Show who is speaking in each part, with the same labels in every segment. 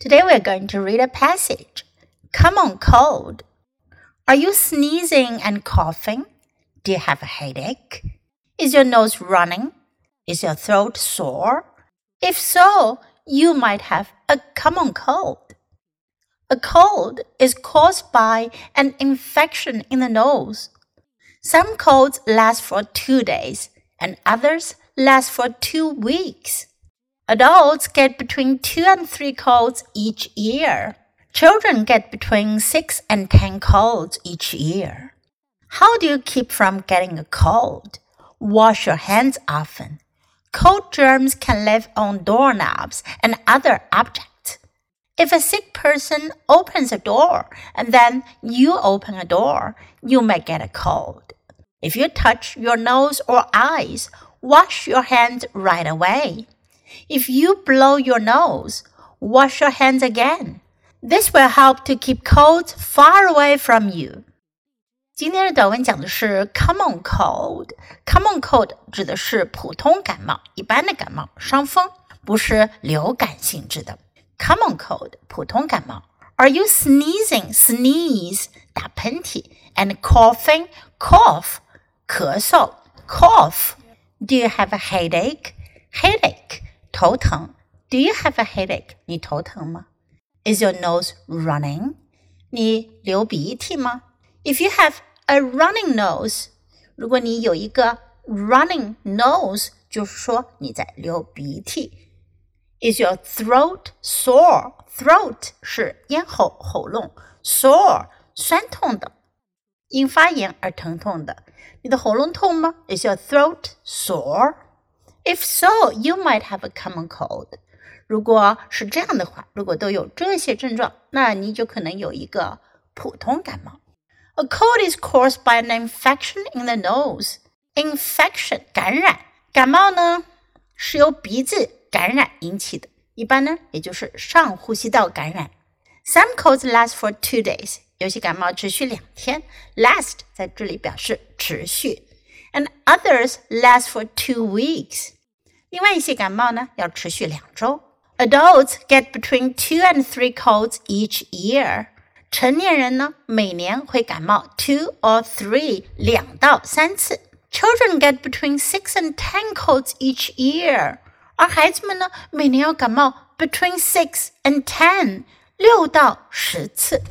Speaker 1: Today we are going to read a passage. Common Cold. Are you sneezing and coughing? Do you have a headache? Is your nose running? Is your throat sore? If so, you might have a common cold. A cold is caused by an infection in the nose. Some colds last for two days and others last for two weeks. Adults get between two and three colds each year. Children get between six and ten colds each year. How do you keep from getting a cold? Wash your hands often. Cold germs can live on doorknobs and other objects. If a sick person opens a door and then you open a door, you may get a cold. If you touch your nose or eyes, wash your hands right away. If you blow your nose, wash your hands again. This will help to keep colds far away from you. 今天的短文讲的是 common cold。common cold 指的是普通感冒、一般的感冒、伤风，不是流感性质的。common cold 普通感冒。Are you sneezing? Sneeze 打喷嚏，and coughing cough 咳嗽 cough. Do you have a headache? Headache 头疼。Do you have a headache? 你头疼吗？Is your nose running? 你流鼻涕吗？If you have a running nose，如果你有一个 running nose，就是说你在流鼻涕。is your throat sore? Throat 是咽喉、喉咙，sore 酸痛的，因发炎而疼痛的。你的喉咙痛吗？Is your throat sore? If so, you might have a common cold. 如果是这样的话，如果都有这些症状，那你就可能有一个普通感冒。A cold is caused by an infection in the nose. Infection 感染，感冒呢是由鼻子感染引起的，一般呢也就是上呼吸道感染。Some colds last for two days，有些感冒持续两天。Last 在这里表示持续，and others last for two weeks。 另外一些感冒呢要持续两周。Adults get between two and three colds each year。成年人呢每年会感冒 two or three 两到三次。Children get between six and ten colds each year。而孩子们呢，每年要感冒 between six and ten 六到十次。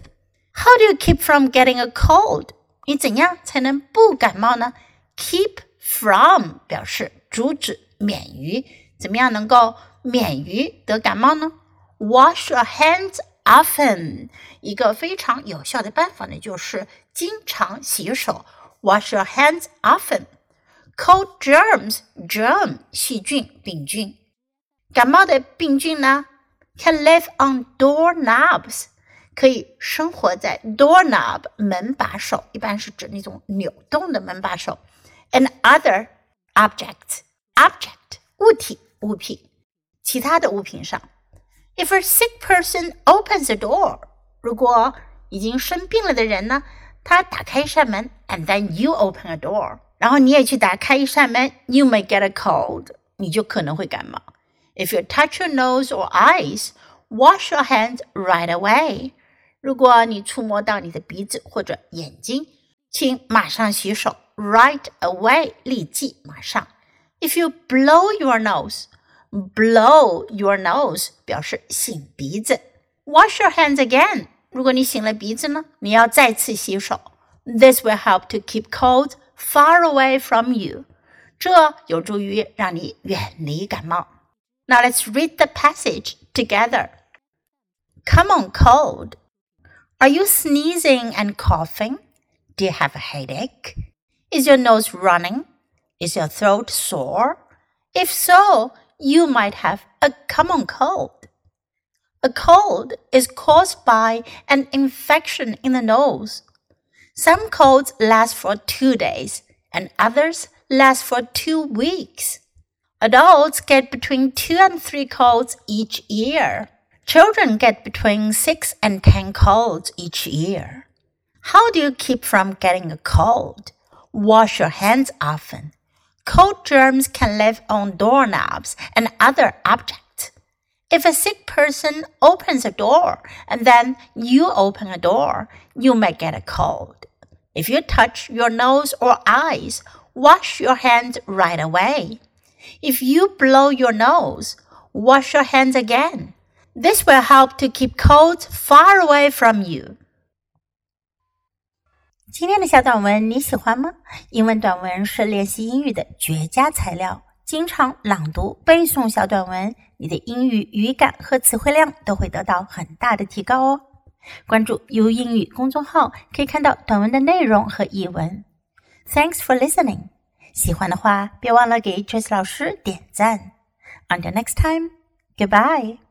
Speaker 1: How do you keep from getting a cold？你怎样才能不感冒呢？Keep from 表示阻止、 免于，怎么样能够免于得感冒呢？Wash your hands often。一个非常有效的办法呢，就是经常洗手。Wash your hands often。Cold germs, germ 细菌、病菌。感冒的病菌呢，can live on doorknobs，可以生活在 doorknob 门把手，一般是指那种扭动的门把手，and other objects object 物体物品，其他的物品上。If a sick person opens the door，如果已经生病了的人呢，他打开一扇门，and then you open a door。然后你也去打开一扇门，you may get a cold，你就可能会感冒。If you touch your nose or eyes, wash your hands right away。如果你触摸到你的鼻子或者眼睛，请马上洗手，right away，立即马上。 if you blow your nose, blow your nose 表示擤鼻子。Wash your hands again。如果你擤了鼻子呢，你要再次洗手。This will help to keep cold far away from you。这有助于让你远离感冒。Now let's read the passage together. Common Cold. Are you sneezing and coughing? Do you have a headache? Is your nose running? Is your throat sore? If so, you might have a common cold. A cold is caused by an infection in the nose. Some colds last for two days and others last for two weeks. Adults get between two and three colds each year. Children get between six and ten colds each year. How do you keep from getting a cold? Wash your hands often. Cold germs can live on doorknobs and other objects. If a sick person opens a door and then you open a door, you may get a cold. If you touch your nose or eyes, wash your hands right away. If you blow your nose, wash your hands again. This will help to keep colds far away from you. 今天的小短文你喜欢吗？英文短文是练习英语的绝佳材料。经常朗读、背诵小短文，你的英语语感和词汇量都会得到很大的提高哦。关注 U 英语公众号，可以看到短文的内容和译文。Thanks for listening。喜欢的话，别忘了给 Trace 老师点赞。Until next time, goodbye.